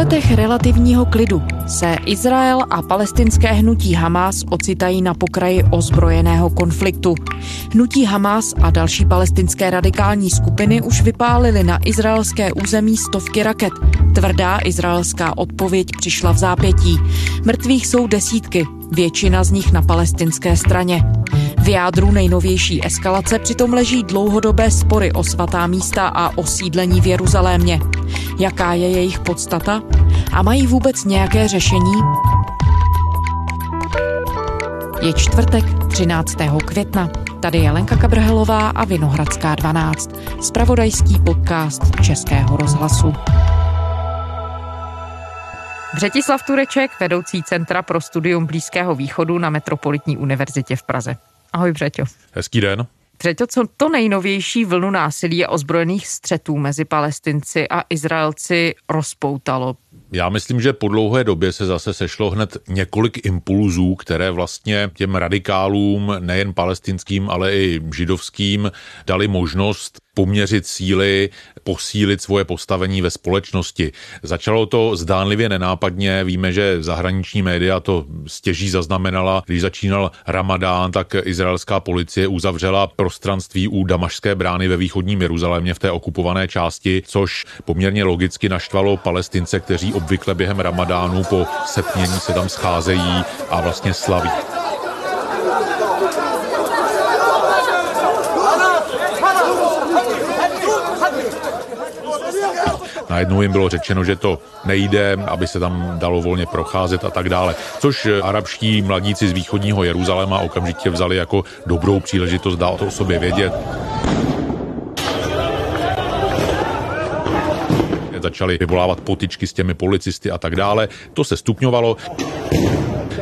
letech relativního klidu se Izrael a palestinské hnutí Hamas ocitají na pokraji ozbrojeného konfliktu. Hnutí Hamas a další palestinské radikální skupiny už vypálily na izraelské území stovky raket. Tvrdá izraelská odpověď přišla v zápětí. Mrtvých jsou desítky, většina z nich na palestinské straně. Jádru nejnovější eskalace přitom leží dlouhodobé spory o svatá místa a osídlení v Jeruzalémě. Jaká je jejich podstata? A mají vůbec nějaké řešení? Je čtvrtek 13. května. Tady je Lenka Kabrhelová a Vinohradská 12. Spravodajský podcast Českého rozhlasu. Břetislav Tureček, vedoucí Centra pro studium Blízkého východu na Metropolitní univerzitě v Praze. Ahoj Břeťo. Hezký den. Břeťo, co to nejnovější vlnu násilí a ozbrojených střetů mezi Palestinci a Izraelci rozpoutalo? Já myslím, že po dlouhé době se zase sešlo hned několik impulzů, které vlastně těm radikálům, nejen palestinským, ale i židovským, dali možnost poměřit síly, posílit svoje postavení ve společnosti. Začalo to zdánlivě nenápadně, víme, že zahraniční média to stěží zaznamenala, když začínal Ramadán, tak izraelská policie uzavřela prostranství u Damašské brány ve východním Jeruzalémě v té okupované části, což poměrně logicky naštvalo palestince, kteří obvykle během Ramadánu po setmění se tam scházejí a vlastně slaví. Najednou jim bylo řečeno, že to nejde, aby se tam dalo volně procházet a tak dále. Což arabští mladíci z východního Jeruzaléma okamžitě vzali jako dobrou příležitost dát o sobě vědět. Začali vyvolávat potičky s těmi policisty a tak dále. To se stupňovalo.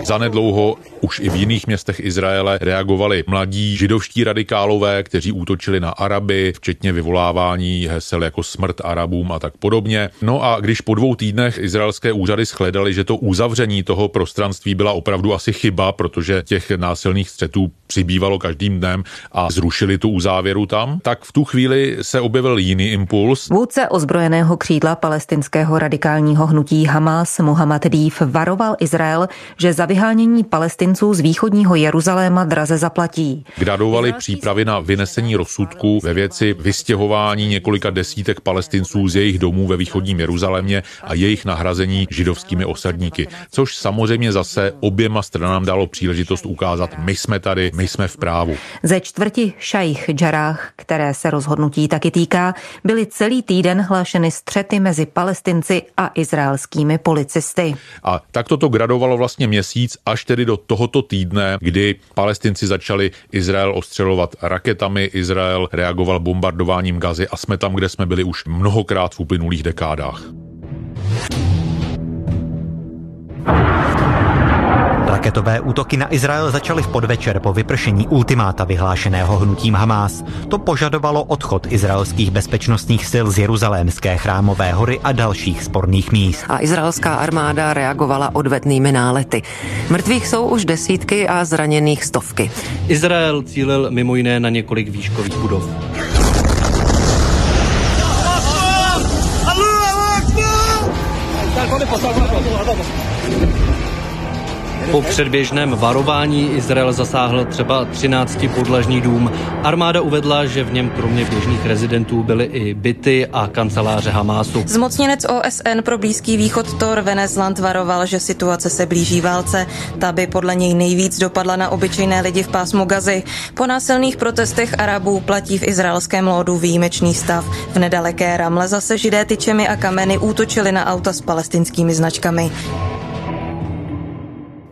Zanedlouho už i v jiných městech Izraele reagovali mladí židovští radikálové, kteří útočili na Araby, včetně vyvolávání hesel jako smrt Arabům a tak podobně. No a když po dvou týdnech izraelské úřady shledali, že to uzavření toho prostranství byla opravdu asi chyba, protože těch násilných střetů přibývalo každým dnem a zrušili tu uzávěru tam, tak v tu chvíli se objevil jiný impuls. Vůdce ozbrojeného křídla palestinského radikálního hnutí Hamas Mohamed Dýv varoval Izrael, že za vyhánění palestinců z východního Jeruzaléma draze zaplatí. Gradovali přípravy na vynesení rozsudku ve věci vystěhování několika desítek palestinců z jejich domů ve východním Jeruzalémě a jejich nahrazení židovskými osadníky, což samozřejmě zase oběma stranám dalo příležitost ukázat, my jsme tady, my jsme v právu. Ze čtvrti šajich Džarách, které se rozhodnutí taky týká, byly celý týden hlášeny střety mezi palestinci a izraelskými policisty. A tak toto gradovalo vlastně měsíc až tedy do tohoto týdne, kdy palestinci začali Izrael ostřelovat raketami, Izrael reagoval bombardováním gazy a jsme tam, kde jsme byli už mnohokrát v uplynulých dekádách. Raketové útoky na Izrael začaly v podvečer po vypršení ultimáta vyhlášeného hnutím Hamás. To požadovalo odchod izraelských bezpečnostních sil z Jeruzalémské chrámové hory a dalších sporných míst. A izraelská armáda reagovala odvetnými nálety. Mrtvých jsou už desítky a zraněných stovky. Izrael cílil mimo jiné na několik výškových budov. Po předběžném varování Izrael zasáhl třeba 13 podlažní dům. Armáda uvedla, že v něm kromě běžných rezidentů byly i byty a kanceláře Hamásu. Zmocněnec OSN pro Blízký východ Thor Venesland varoval, že situace se blíží válce. Ta by podle něj nejvíc dopadla na obyčejné lidi v pásmu Gazy. Po násilných protestech Arabů platí v izraelském lódu výjimečný stav. V nedaleké Ramle zase židé tyčemi a kameny útočili na auta s palestinskými značkami.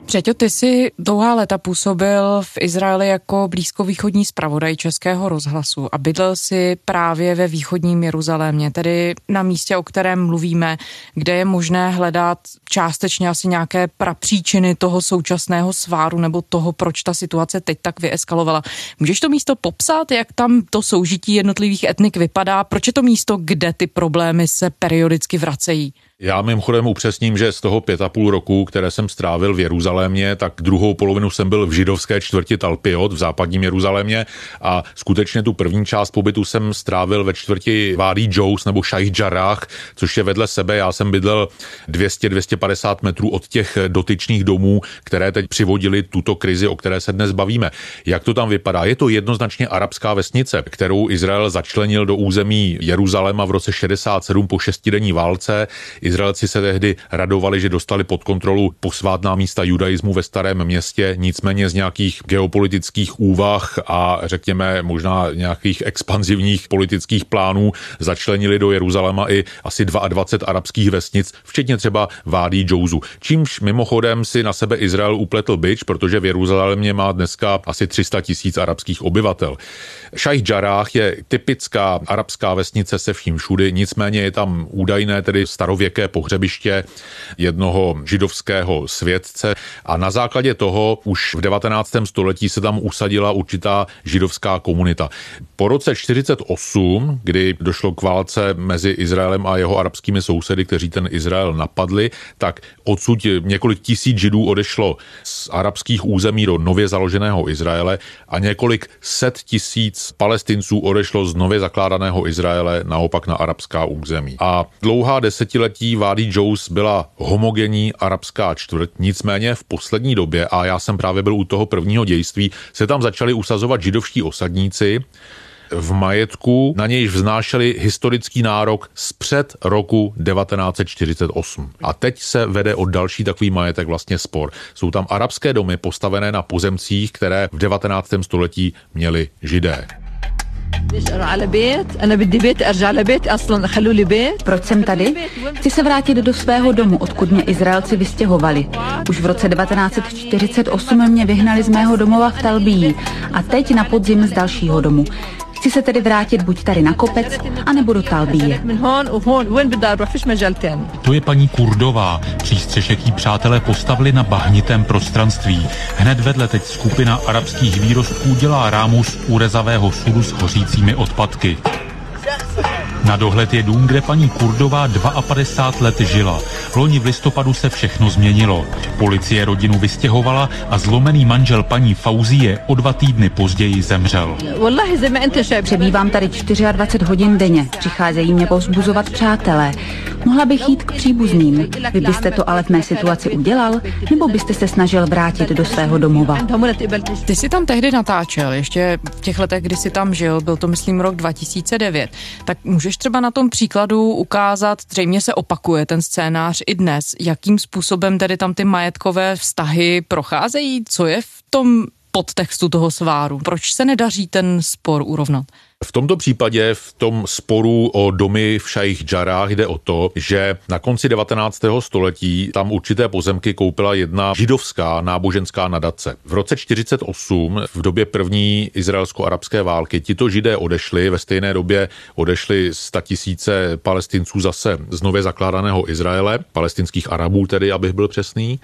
Přeťo, ty jsi dlouhá léta působil v Izraeli jako blízkovýchodní zpravodaj Českého rozhlasu a bydlel si právě ve východním Jeruzalémě, tedy na místě, o kterém mluvíme, kde je možné hledat částečně asi nějaké prapříčiny toho současného sváru nebo toho, proč ta situace teď tak vyeskalovala. Můžeš to místo popsat, jak tam to soužití jednotlivých etnik vypadá? Proč je to místo, kde ty problémy se periodicky vracejí? Já mimochodem upřesním, že z toho pět a půl roku, které jsem strávil v Jeruzalémě, tak druhou polovinu jsem byl v židovské čtvrti Talpiot v západním Jeruzalémě a skutečně tu první část pobytu jsem strávil ve čtvrti Vádí Jous nebo Šajh Jarrah, což je vedle sebe. Já jsem bydlel 200-250 metrů od těch dotyčných domů, které teď přivodili tuto krizi, o které se dnes bavíme. Jak to tam vypadá? Je to jednoznačně arabská vesnice, kterou Izrael začlenil do území Jeruzaléma v roce 67 po šestidenní válce. Izraelci se tehdy radovali, že dostali pod kontrolu posvátná místa judaismu ve starém městě, nicméně z nějakých geopolitických úvah a řekněme možná nějakých expanzivních politických plánů začlenili do Jeruzaléma i asi 22 arabských vesnic, včetně třeba Vádí Džouzu. Čímž mimochodem si na sebe Izrael upletl byč, protože v Jeruzalémě má dneska asi 300 tisíc arabských obyvatel. Šajh Jarrah je typická arabská vesnice se vším všudy, nicméně je tam údajné tedy starověké pohřebiště jednoho židovského světce a na základě toho už v 19. století se tam usadila určitá židovská komunita. Po roce 48, kdy došlo k válce mezi Izraelem a jeho arabskými sousedy, kteří ten Izrael napadli, tak odsud několik tisíc židů odešlo z arabských území do nově založeného Izraele a několik set tisíc palestinců odešlo z nově zakládaného Izraele naopak na arabská území. A dlouhá desetiletí Vády Jous byla homogenní arabská čtvrt, nicméně v poslední době, a já jsem právě byl u toho prvního dějství, se tam začali usazovat židovští osadníci, v majetku, na nějž vznášeli historický nárok z před roku 1948. A teď se vede o další takový majetek vlastně spor. Jsou tam arabské domy postavené na pozemcích, které v 19. století měli židé. Proč jsem tady? Chci se vrátit do svého domu, odkud mě Izraelci vystěhovali. Už v roce 1948 mě vyhnali z mého domova v Talbíji a teď na podzim z dalšího domu. Chci se tedy vrátit buď tady na kopec, anebo do Talbíje. To je paní Kurdová. Přístřešek jí přátelé postavili na bahnitém prostranství. Hned vedle teď skupina arabských výrostků dělá rámus urezavého sudu s hořícími odpadky. Na dohled je dům, kde paní Kurdová 52 let žila. Loni v listopadu se všechno změnilo. Policie rodinu vystěhovala a zlomený manžel paní Fauzie o dva týdny později zemřel. Přebývám tady 24 hodin denně. Přicházejí mě povzbuzovat přátelé. Mohla bych jít k příbuzným. Vy byste to ale v mé situaci udělal? Nebo byste se snažil vrátit do svého domova? Ty jsi tam tehdy natáčel, ještě v těch letech, kdy jsi tam žil, byl to myslím rok 2009. Tak můžeš třeba na tom příkladu ukázat, zřejmě se opakuje ten scénář i dnes, jakým způsobem tedy tam ty majetkové vztahy procházejí, co je v tom podtextu toho sváru? Proč se nedaří ten spor urovnat? V tomto případě, v tom sporu o domy v Šajich Džarách jde o to, že na konci 19. století tam určité pozemky koupila jedna židovská náboženská nadace. V roce 48, v době první izraelsko-arabské války, tito židé odešli, ve stejné době odešli tisíce palestinců zase z nově zakládaného Izraele, palestinských Arabů tedy, abych byl přesný,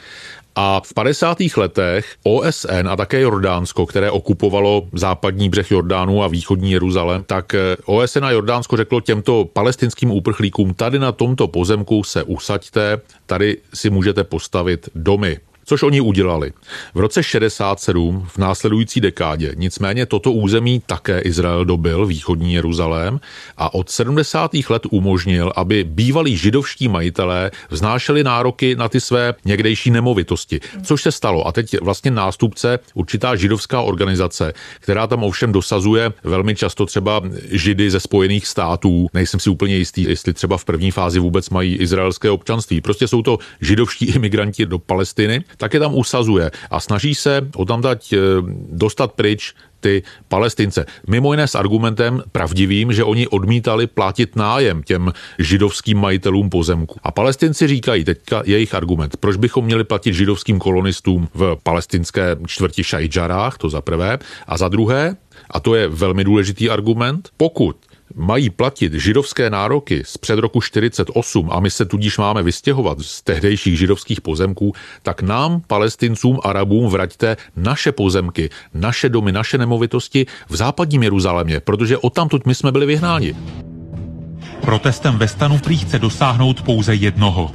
a v 50. letech OSN a také Jordánsko, které okupovalo západní břeh Jordánu a východní Jeruzalém, tak eh, OSN a Jordánsko řeklo těmto palestinským úprchlíkům, tady na tomto pozemku se usaďte, tady si můžete postavit domy což oni udělali. V roce 67 v následující dekádě nicméně toto území také Izrael dobil, východní Jeruzalém, a od 70. let umožnil, aby bývalí židovští majitelé vznášeli nároky na ty své někdejší nemovitosti, což se stalo. A teď vlastně nástupce, určitá židovská organizace, která tam ovšem dosazuje velmi často třeba židy ze Spojených států. Nejsem si úplně jistý, jestli třeba v první fázi vůbec mají izraelské občanství. Prostě jsou to židovští imigranti do Palestiny tak je tam usazuje a snaží se o tam dať eh, dostat pryč ty palestince. Mimo jiné s argumentem pravdivým, že oni odmítali platit nájem těm židovským majitelům pozemku. A palestinci říkají, teďka jejich argument, proč bychom měli platit židovským kolonistům v palestinské čtvrti Šajdžarách, to za prvé, a za druhé, a to je velmi důležitý argument, pokud mají platit židovské nároky z před roku 48 a my se tudíž máme vystěhovat z tehdejších židovských pozemků, tak nám, palestincům, arabům, vraťte naše pozemky, naše domy, naše nemovitosti v západním Jeruzalémě, protože odtamtud my jsme byli vyhnáni. Protestem ve stanu prý chce dosáhnout pouze jednoho.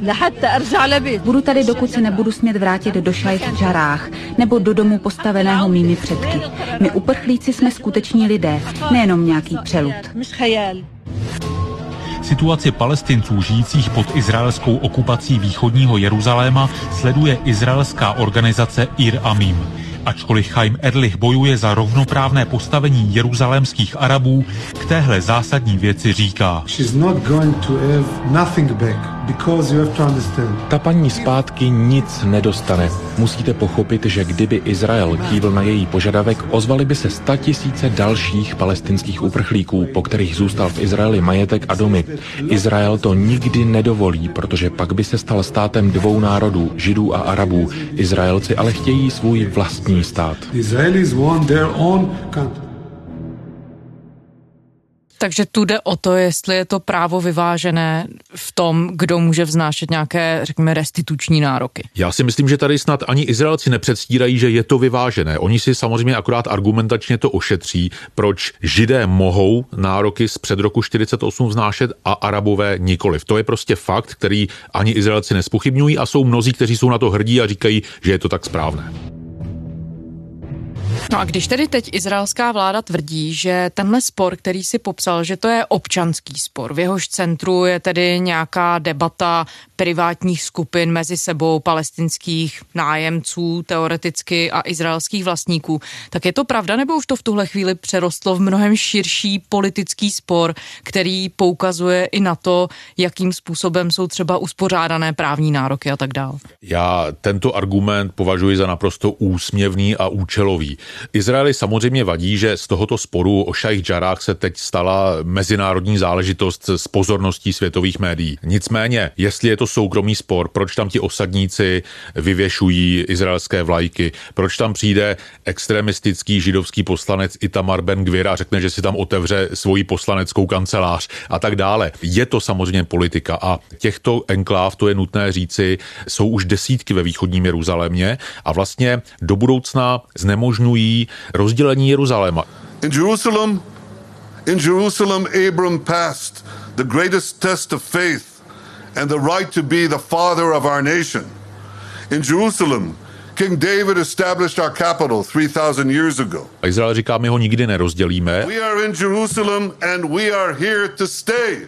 Budu tady, dokud se nebudu smět vrátit do Šajch Džarách nebo do domu postaveného mými předky. My uprchlíci jsme skuteční lidé, nejenom nějaký přelud. Situaci palestinců žijících pod izraelskou okupací východního Jeruzaléma sleduje izraelská organizace Ir Amim. Ačkoliv Chaim Erlich bojuje za rovnoprávné postavení jeruzalémských Arabů, k téhle zásadní věci říká. Ta paní zpátky nic nedostane. Musíte pochopit, že kdyby Izrael kývl na její požadavek, ozvali by se sta tisíce dalších palestinských uprchlíků, po kterých zůstal v Izraeli majetek a domy. Izrael to nikdy nedovolí, protože pak by se stal státem dvou národů, židů a arabů. Izraelci ale chtějí svůj vlastní stát. Takže tu jde o to, jestli je to právo vyvážené v tom, kdo může vznášet nějaké, řekněme, restituční nároky. Já si myslím, že tady snad ani Izraelci nepředstírají, že je to vyvážené. Oni si samozřejmě akorát argumentačně to ošetří, proč židé mohou nároky z před roku 48 vznášet a arabové nikoliv. To je prostě fakt, který ani Izraelci nespochybňují a jsou mnozí, kteří jsou na to hrdí a říkají, že je to tak správné. No a když tedy teď izraelská vláda tvrdí, že tenhle spor, který si popsal, že to je občanský spor, v jehož centru je tedy nějaká debata privátních skupin mezi sebou, palestinských nájemců teoreticky a izraelských vlastníků, tak je to pravda, nebo už to v tuhle chvíli přerostlo v mnohem širší politický spor, který poukazuje i na to, jakým způsobem jsou třeba uspořádané právní nároky a tak dále? Já tento argument považuji za naprosto úsměvný a účelový. Izraeli samozřejmě vadí, že z tohoto sporu o šajch džarách se teď stala mezinárodní záležitost s pozorností světových médií. Nicméně, jestli je to soukromý spor, proč tam ti osadníci vyvěšují izraelské vlajky, proč tam přijde extremistický židovský poslanec Itamar Ben Gvir a řekne, že si tam otevře svoji poslaneckou kancelář a tak dále. Je to samozřejmě politika a těchto enkláv, to je nutné říci, jsou už desítky ve východním Jeruzalémě a vlastně do budoucna znemožňují rozdělení Jeruzaléma. In Jerusalem, in Jerusalem Abram passed the greatest test of faith and the right to be the father of our nation. In Jerusalem, King David established our capital 3000 years ago. A Izrael říká, my ho nikdy nerozdělíme. We are in Jerusalem and we are here to stay.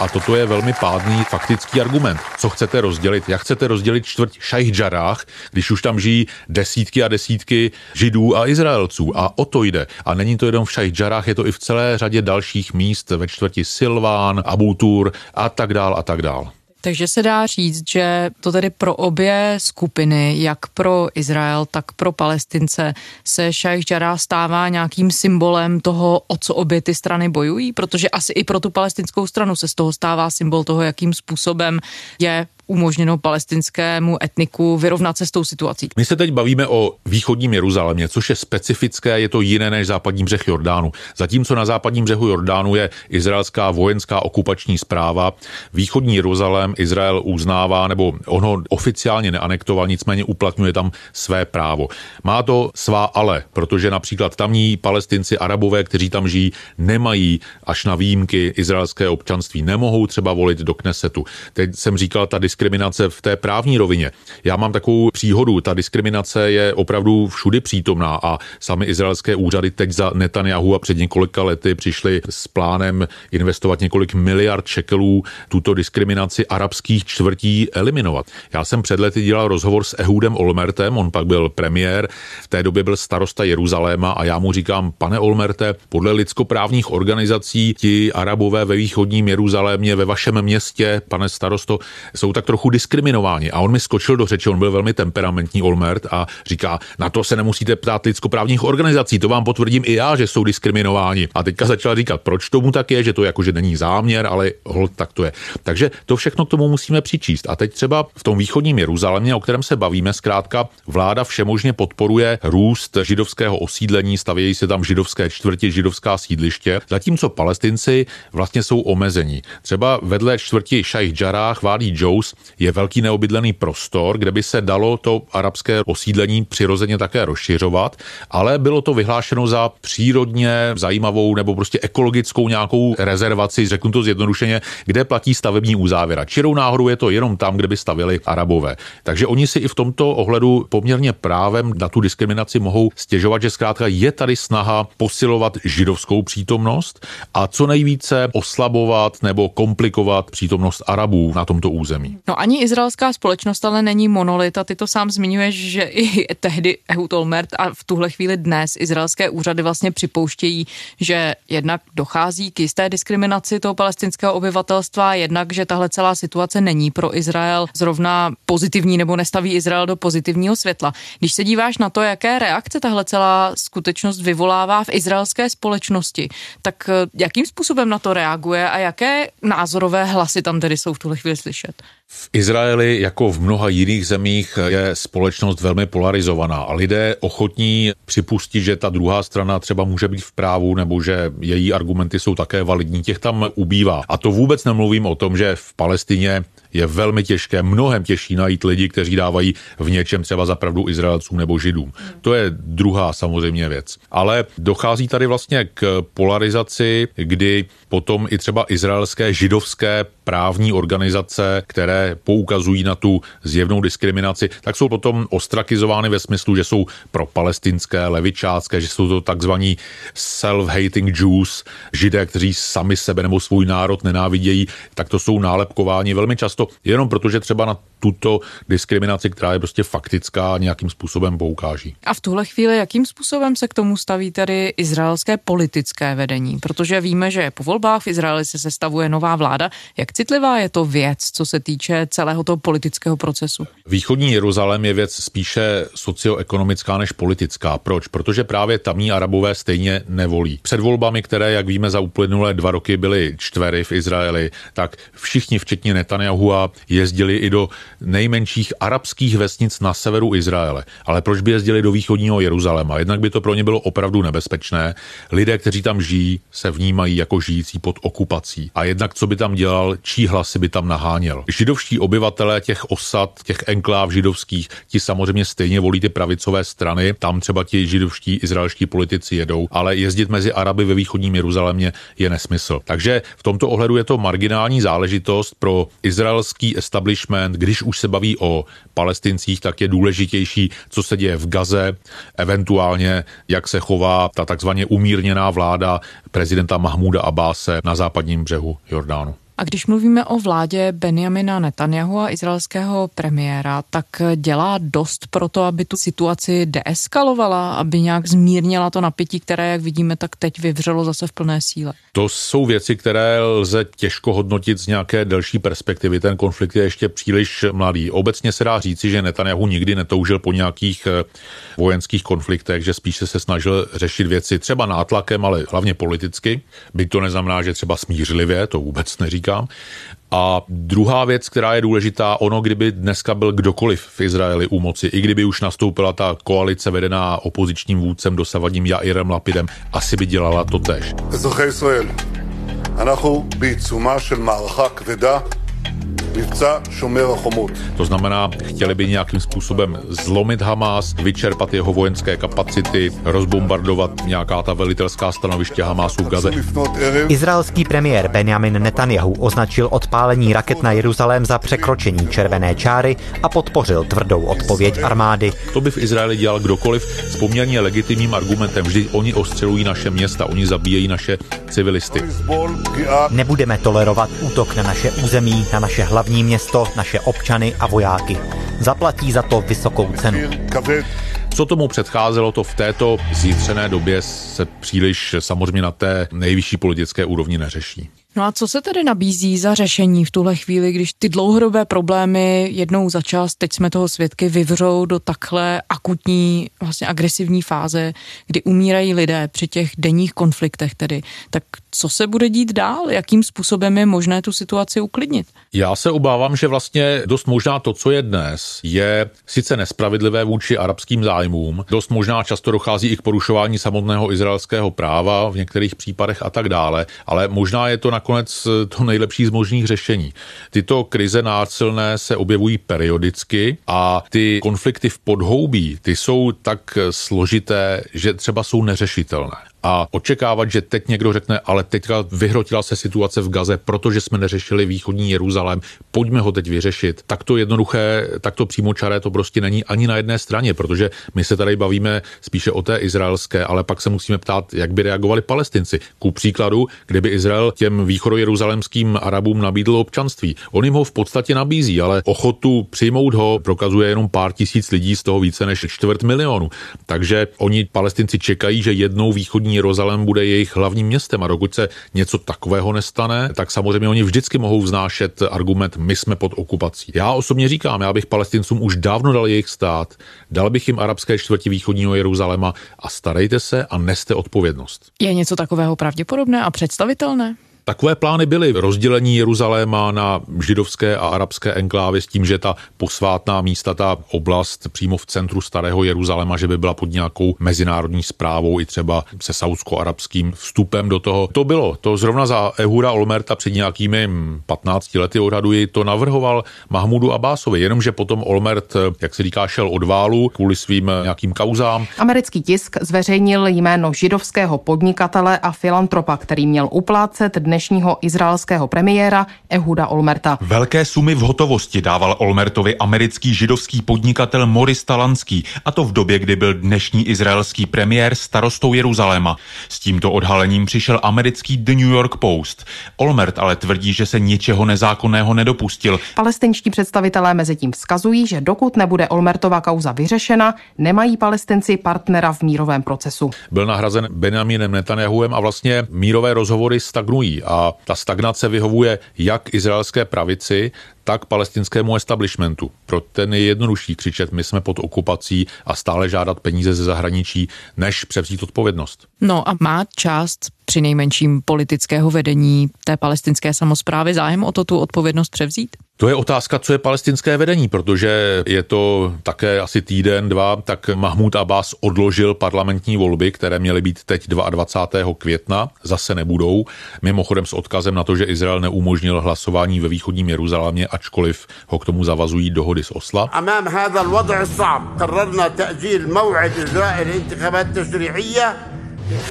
A toto je velmi pádný faktický argument. Co chcete rozdělit? Jak chcete rozdělit čtvrť Šajhdžarách, když už tam žijí desítky a desítky židů a Izraelců? A o to jde. A není to jenom v Šajhdžarách, je to i v celé řadě dalších míst ve čtvrti Silván, Abutur a tak dál a tak dál. Takže se dá říct, že to tedy pro obě skupiny, jak pro Izrael, tak pro Palestince, se Šajch Jarrah stává nějakým symbolem toho, o co obě ty strany bojují, protože asi i pro tu palestinskou stranu se z toho stává symbol toho, jakým způsobem je umožněno palestinskému etniku vyrovnat se s tou situací. My se teď bavíme o východním Jeruzalémě, což je specifické, je to jiné než západní břeh Jordánu. Zatímco na západním břehu Jordánu je izraelská vojenská okupační zpráva, východní Jeruzalém Izrael uznává, nebo ono oficiálně neanektoval, nicméně uplatňuje tam své právo. Má to svá ale, protože například tamní palestinci, arabové, kteří tam žijí, nemají až na výjimky izraelské občanství, nemohou třeba volit do Knesetu. Teď jsem říkal, ta diskriminace v té právní rovině. Já mám takovou příhodu, ta diskriminace je opravdu všudy přítomná a sami izraelské úřady teď za Netanyahu a před několika lety přišli s plánem investovat několik miliard šekelů tuto diskriminaci arabských čtvrtí eliminovat. Já jsem před lety dělal rozhovor s Ehudem Olmertem, on pak byl premiér, v té době byl starosta Jeruzaléma a já mu říkám, pane Olmerte, podle lidskoprávních organizací ti arabové ve východním Jeruzalémě, ve vašem městě, pane starosto, jsou tak trochu diskriminováni. A on mi skočil do řeči, on byl velmi temperamentní Olmert a říká, na to se nemusíte ptát lidskoprávních organizací, to vám potvrdím i já, že jsou diskriminováni. A teďka začal říkat, proč tomu tak je, že to jako, že není záměr, ale hold, tak to je. Takže to všechno k tomu musíme přičíst. A teď třeba v tom východním Jeruzalémě, o kterém se bavíme, zkrátka vláda všemožně podporuje růst židovského osídlení, stavějí se tam židovské čtvrti, židovská sídliště, zatímco palestinci vlastně jsou omezení. Třeba vedle čtvrti Šajch Jarách, Vádí Joes, Je velký neobydlený prostor, kde by se dalo to arabské osídlení přirozeně také rozšiřovat, ale bylo to vyhlášeno za přírodně zajímavou nebo prostě ekologickou nějakou rezervaci, řeknu to zjednodušeně, kde platí stavební uzávěra. Čirou náhodou je to jenom tam, kde by stavili arabové. Takže oni si i v tomto ohledu poměrně právem na tu diskriminaci mohou stěžovat, že zkrátka je tady snaha posilovat židovskou přítomnost a co nejvíce oslabovat nebo komplikovat přítomnost Arabů na tomto území. No ani izraelská společnost ale není monolit a ty to sám zmiňuješ, že i tehdy Ehud Olmert a v tuhle chvíli dnes izraelské úřady vlastně připouštějí, že jednak dochází k jisté diskriminaci toho palestinského obyvatelstva, jednak, že tahle celá situace není pro Izrael zrovna pozitivní nebo nestaví Izrael do pozitivního světla. Když se díváš na to, jaké reakce tahle celá skutečnost vyvolává v izraelské společnosti, tak eh, jakým způsobem na to reaguje a jaké názorové hlasy tam tedy jsou v tuhle chvíli slyšet? V Izraeli, jako v mnoha jiných zemích, je společnost velmi polarizovaná a lidé ochotní připustit, že ta druhá strana třeba může být v právu nebo že její argumenty jsou také validní, těch tam ubývá. A to vůbec nemluvím o tom, že v Palestině je velmi těžké, mnohem těžší najít lidi, kteří dávají v něčem třeba za pravdu Izraelcům nebo Židům. To je druhá samozřejmě věc. Ale dochází tady vlastně k polarizaci, kdy potom i třeba izraelské židovské právní organizace, které poukazují na tu zjevnou diskriminaci, tak jsou potom ostrakizovány ve smyslu, že jsou pro palestinské, levičácké, že jsou to takzvaní self-hating Jews, židé, kteří sami sebe nebo svůj národ nenávidějí, tak to jsou nálepkováni velmi často jenom protože třeba na tuto diskriminaci, která je prostě faktická, nějakým způsobem poukáží. A v tuhle chvíli, jakým způsobem se k tomu staví tady izraelské politické vedení? Protože víme, že po volbách v Izraeli se sestavuje nová vláda. Jak citlivá je to věc, co se týče celého toho politického procesu? Východní Jeruzalém je věc spíše socioekonomická než politická. Proč? Protože právě tamní arabové stejně nevolí. Před volbami, které, jak víme, za uplynulé dva roky byly čtvery v Izraeli, tak všichni, včetně Netanyahu jezdili i do nejmenších arabských vesnic na severu Izraele. Ale proč by jezdili do východního Jeruzaléma? Jednak by to pro ně bylo opravdu nebezpečné. Lidé, kteří tam žijí, se vnímají jako žijící pod okupací. A jednak co by tam dělal, čí hlasy by tam naháněl. Židovští obyvatelé těch osad, těch enkláv židovských, ti samozřejmě stejně volí ty pravicové strany. Tam třeba ti židovští izraelští politici jedou, ale jezdit mezi Araby ve východním Jeruzalémě je nesmysl. Takže v tomto ohledu je to marginální záležitost pro izraelský establishment, když už se baví o palestincích, tak je důležitější, co se děje v Gaze, eventuálně jak se chová ta takzvaně umírněná vláda prezidenta Mahmuda Abáse na západním břehu Jordánu. A když mluvíme o vládě Benjamina Netanyahu a izraelského premiéra, tak dělá dost pro to, aby tu situaci deeskalovala, aby nějak zmírnila to napětí, které, jak vidíme, tak teď vyvřelo zase v plné síle. To jsou věci, které lze těžko hodnotit z nějaké delší perspektivy. Ten konflikt je ještě příliš mladý. Obecně se dá říci, že Netanyahu nikdy netoužil po nějakých eh, vojenských konfliktech, že spíše se snažil řešit věci třeba nátlakem, ale hlavně politicky. Byť to neznamená, že třeba smířlivě, to vůbec neříkám A druhá věc, která je důležitá, ono, kdyby dneska byl kdokoliv v Izraeli u moci, i kdyby už nastoupila ta koalice vedená opozičním vůdcem dosavadním Jairem Lapidem, asi by dělala to tež. אנחנו בעיצומה של מערכה כבדה מבצע שומר החומות. To znamená, chtěli by nějakým způsobem zlomit Hamas, vyčerpat jeho vojenské kapacity, rozbombardovat nějaká ta velitelská stanoviště Hamasu v Gaze. Izraelský premiér Benjamin Netanyahu označil odpálení raket na Jeruzalém za překročení červené čáry a podpořil tvrdou odpověď armády. To by v Izraeli dělal kdokoliv s poměrně legitimním argumentem. Vždy oni ostřelují naše města, oni zabíjejí naše civilisty. Nebudeme tolerovat útok na naše území, na naše hlavy hlavní město, naše občany a vojáky. Zaplatí za to vysokou cenu. Co tomu předcházelo, to v této zítřené době se příliš samozřejmě na té nejvyšší politické úrovni neřeší. No a co se tedy nabízí za řešení v tuhle chvíli, když ty dlouhodobé problémy jednou za čas, teď jsme toho svědky, vyvřou do takhle akutní, vlastně agresivní fáze, kdy umírají lidé při těch denních konfliktech tedy. Tak co se bude dít dál? Jakým způsobem je možné tu situaci uklidnit? Já se obávám, že vlastně dost možná to, co je dnes, je sice nespravedlivé vůči arabským zájmům, dost možná často dochází i k porušování samotného izraelského práva v některých případech a tak dále, ale možná je to na nakonec to nejlepší z možných řešení. Tyto krize násilné se objevují periodicky a ty konflikty v podhoubí, ty jsou tak složité, že třeba jsou neřešitelné a očekávat, že teď někdo řekne, ale teďka vyhrotila se situace v Gaze, protože jsme neřešili východní Jeruzalém, pojďme ho teď vyřešit. Tak to jednoduché, tak to přímočaré to prostě není ani na jedné straně, protože my se tady bavíme spíše o té izraelské, ale pak se musíme ptát, jak by reagovali palestinci. Ku příkladu, kdyby Izrael těm východojeruzalemským Arabům nabídl občanství. On jim ho v podstatě nabízí, ale ochotu přijmout ho prokazuje jenom pár tisíc lidí, z toho více než čtvrt milionu. Takže oni palestinci čekají, že jednou východní Jeruzalém bude jejich hlavním městem a dokud se něco takového nestane, tak samozřejmě oni vždycky mohou vznášet argument, my jsme pod okupací. Já osobně říkám, já bych palestincům už dávno dal jejich stát, dal bych jim arabské čtvrti východního Jeruzaléma a starejte se a neste odpovědnost. Je něco takového pravděpodobné a představitelné? Takové plány byly rozdělení Jeruzaléma na židovské a arabské enklávy s tím, že ta posvátná místa, ta oblast přímo v centru starého Jeruzaléma, že by byla pod nějakou mezinárodní zprávou i třeba se saudsko-arabským vstupem do toho. To bylo, to zrovna za Ehura Olmerta před nějakými 15 lety odhaduji, to navrhoval Mahmudu Abásovi, jenomže potom Olmert, jak se říká, šel od válu kvůli svým nějakým kauzám. Americký tisk zveřejnil jméno židovského podnikatele a filantropa, který měl uplácet dnes dnešního izraelského premiéra Ehuda Olmerta. Velké sumy v hotovosti dával Olmertovi americký židovský podnikatel Moris Talanský, a to v době, kdy byl dnešní izraelský premiér starostou Jeruzaléma. S tímto odhalením přišel americký The New York Post. Olmert ale tvrdí, že se ničeho nezákonného nedopustil. Palestinští představitelé mezi tím vzkazují, že dokud nebude Olmertova kauza vyřešena, nemají palestinci partnera v mírovém procesu. Byl nahrazen Benjaminem Netanyahuem a vlastně mírové rozhovory stagnují a ta stagnace vyhovuje jak izraelské pravici, tak palestinskému establishmentu. Pro ten je jednodušší křičet, my jsme pod okupací a stále žádat peníze ze zahraničí, než převzít odpovědnost. No a má část při nejmenším politického vedení té palestinské samozprávy zájem o to tu odpovědnost převzít? To je otázka, co je palestinské vedení, protože je to také asi týden, dva, tak Mahmud Abbas odložil parlamentní volby, které měly být teď 22. května, zase nebudou. Mimochodem s odkazem na to, že Izrael neumožnil hlasování ve východním Jeruzalémě, ačkoliv ho k tomu zavazují dohody z Osla.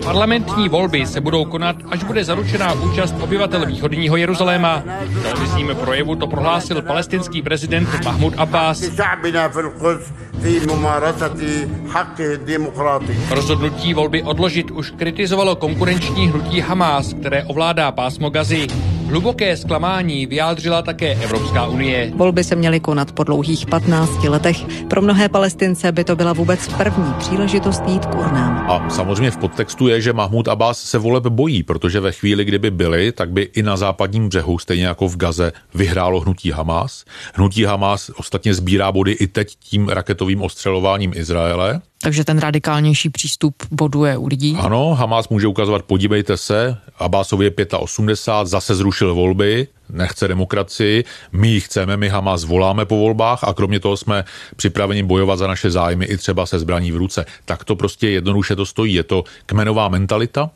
Parlamentní volby se budou konat, až bude zaručená účast obyvatel východního Jeruzaléma. V televizním projevu to prohlásil palestinský prezident Mahmud Abbas. Rozhodnutí volby odložit už kritizovalo konkurenční hnutí Hamas, které ovládá pásmo Gazy. Hluboké zklamání vyjádřila také Evropská unie. Volby se měly konat po dlouhých 15 letech. Pro mnohé palestince by to byla vůbec první příležitost jít k urnám. A samozřejmě v podtextu je, že Mahmud Abbas se voleb bojí, protože ve chvíli, kdyby byly, tak by i na západním břehu, stejně jako v Gaze, vyhrálo hnutí Hamas. Hnutí Hamas ostatně sbírá body i teď tím raketovým ostřelováním Izraele. Takže ten radikálnější přístup boduje u lidí. Ano, Hamas může ukazovat, podívejte se, Abbasovi je 85, zase zrušil volby, nechce demokracii, my ji chceme, my Hamas voláme po volbách a kromě toho jsme připraveni bojovat za naše zájmy i třeba se zbraní v ruce. Tak to prostě jednoduše to stojí. Je to kmenová mentalita,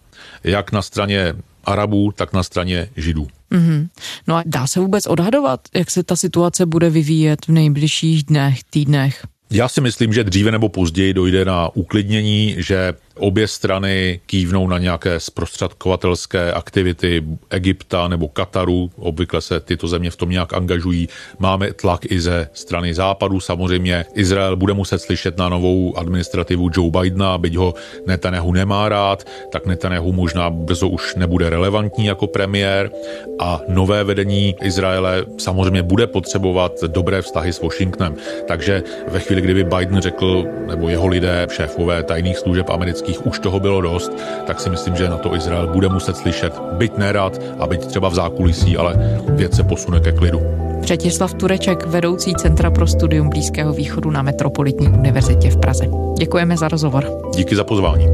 jak na straně Arabů, tak na straně Židů. Mm-hmm. No a dá se vůbec odhadovat, jak se ta situace bude vyvíjet v nejbližších dnech, týdnech? Já si myslím, že dříve nebo později dojde na uklidnění, že obě strany kývnou na nějaké zprostředkovatelské aktivity Egypta nebo Kataru. Obvykle se tyto země v tom nějak angažují. Máme tlak i ze strany západu. Samozřejmě Izrael bude muset slyšet na novou administrativu Joe Bidena, byť ho Netanyahu nemá rád, tak Netanyahu možná brzo už nebude relevantní jako premiér a nové vedení Izraele samozřejmě bude potřebovat dobré vztahy s Washingtonem. Takže ve chvíli, kdyby Biden řekl, nebo jeho lidé, šéfové tajných služeb amerických, amerických už toho bylo dost, tak si myslím, že na to Izrael bude muset slyšet, byť nerad a byť třeba v zákulisí, ale věc se posune ke klidu. Přetislav Tureček, vedoucí Centra pro studium Blízkého východu na Metropolitní univerzitě v Praze. Děkujeme za rozhovor. Díky za pozvání.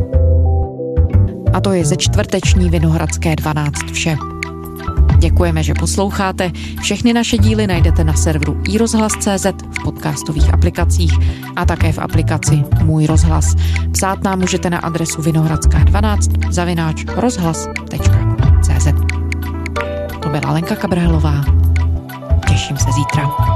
A to je ze čtvrteční Vinohradské 12 vše. Děkujeme, že posloucháte. Všechny naše díly najdete na serveru iRozhlas.cz v podcastových aplikacích a také v aplikaci Můj rozhlas. Psát nám můžete na adresu vinohradská12 zavináč rozhlas.cz byla Lenka Kabrhelová. Těším se zítra.